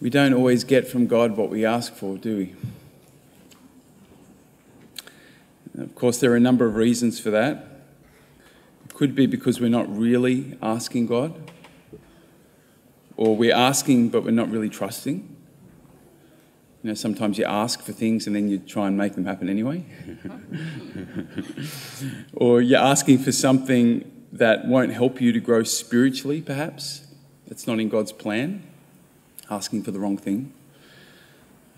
We don't always get from God what we ask for, do we? Of course, there are a number of reasons for that. It could be because we're not really asking God, or we're asking but we're not really trusting. You know, sometimes you ask for things and then you try and make them happen anyway. or you're asking for something that won't help you to grow spiritually, perhaps. That's not in God's plan. Asking for the wrong thing.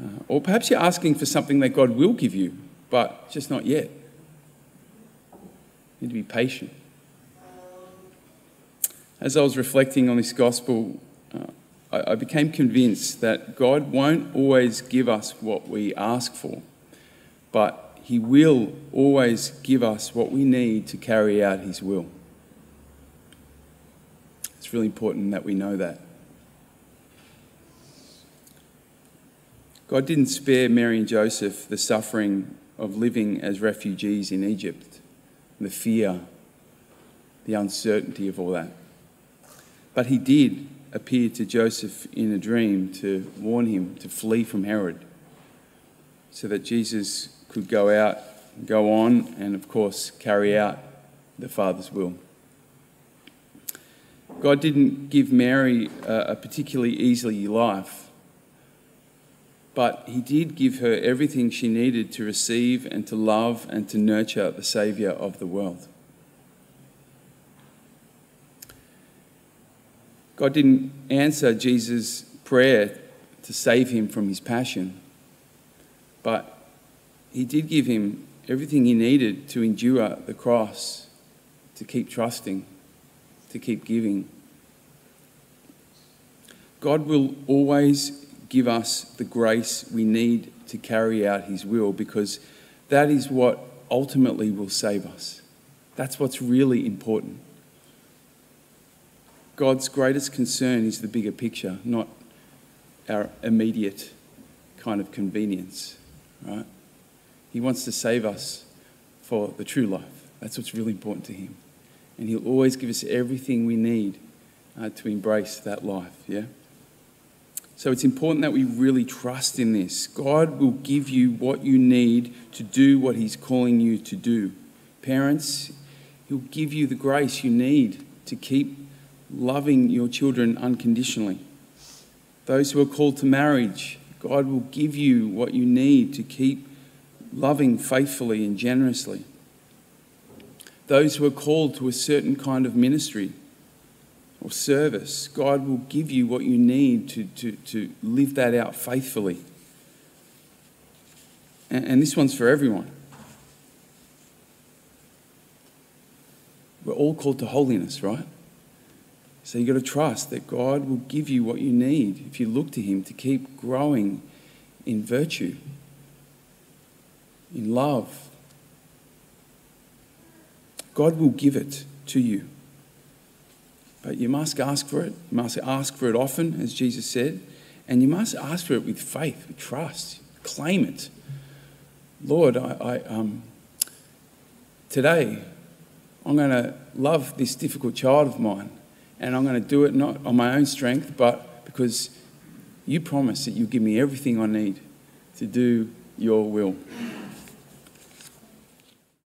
Uh, or perhaps you're asking for something that God will give you, but just not yet. You need to be patient. As I was reflecting on this gospel, uh, I, I became convinced that God won't always give us what we ask for, but He will always give us what we need to carry out His will. It's really important that we know that. God didn't spare Mary and Joseph the suffering of living as refugees in Egypt, the fear, the uncertainty of all that. But He did appear to Joseph in a dream to warn him to flee from Herod so that Jesus could go out, go on, and of course carry out the Father's will. God didn't give Mary a, particularly easy life, but He did give her everything she needed to receive and to love and to nurture the Saviour of the world. God didn't answer Jesus' prayer to save him from his passion, but he did give him everything he needed to endure the cross, to keep trusting, to keep giving. God will always give us the grace we need to carry out his will because that is what ultimately will save us. That's what's really important. God's greatest concern is the bigger picture, not our immediate kind of convenience, right? He wants to save us for the true life. That's what's really important to Him. And He'll always give us everything we need uh, to embrace that life, yeah? So it's important that we really trust in this. God will give you what you need to do what He's calling you to do. Parents, He'll give you the grace you need to keep loving your children unconditionally. Those who are called to marriage, God will give you what you need to keep loving faithfully and generously. Those who are called to a certain kind of ministry or service, God will give you what you need to, to, to live that out faithfully. And, and this one's for everyone. We're all called to holiness, right? So you've got to trust that God will give you what you need if you look to Him to keep growing in virtue, in love. God will give it to you. But you must ask for it. You must ask for it often, as Jesus said. And you must ask for it with faith, with trust. Claim it. Lord, I, I um, today I'm going to love this difficult child of mine and I'm going to do it not on my own strength, but because you promise that you'll give me everything I need to do your will.